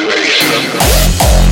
generation.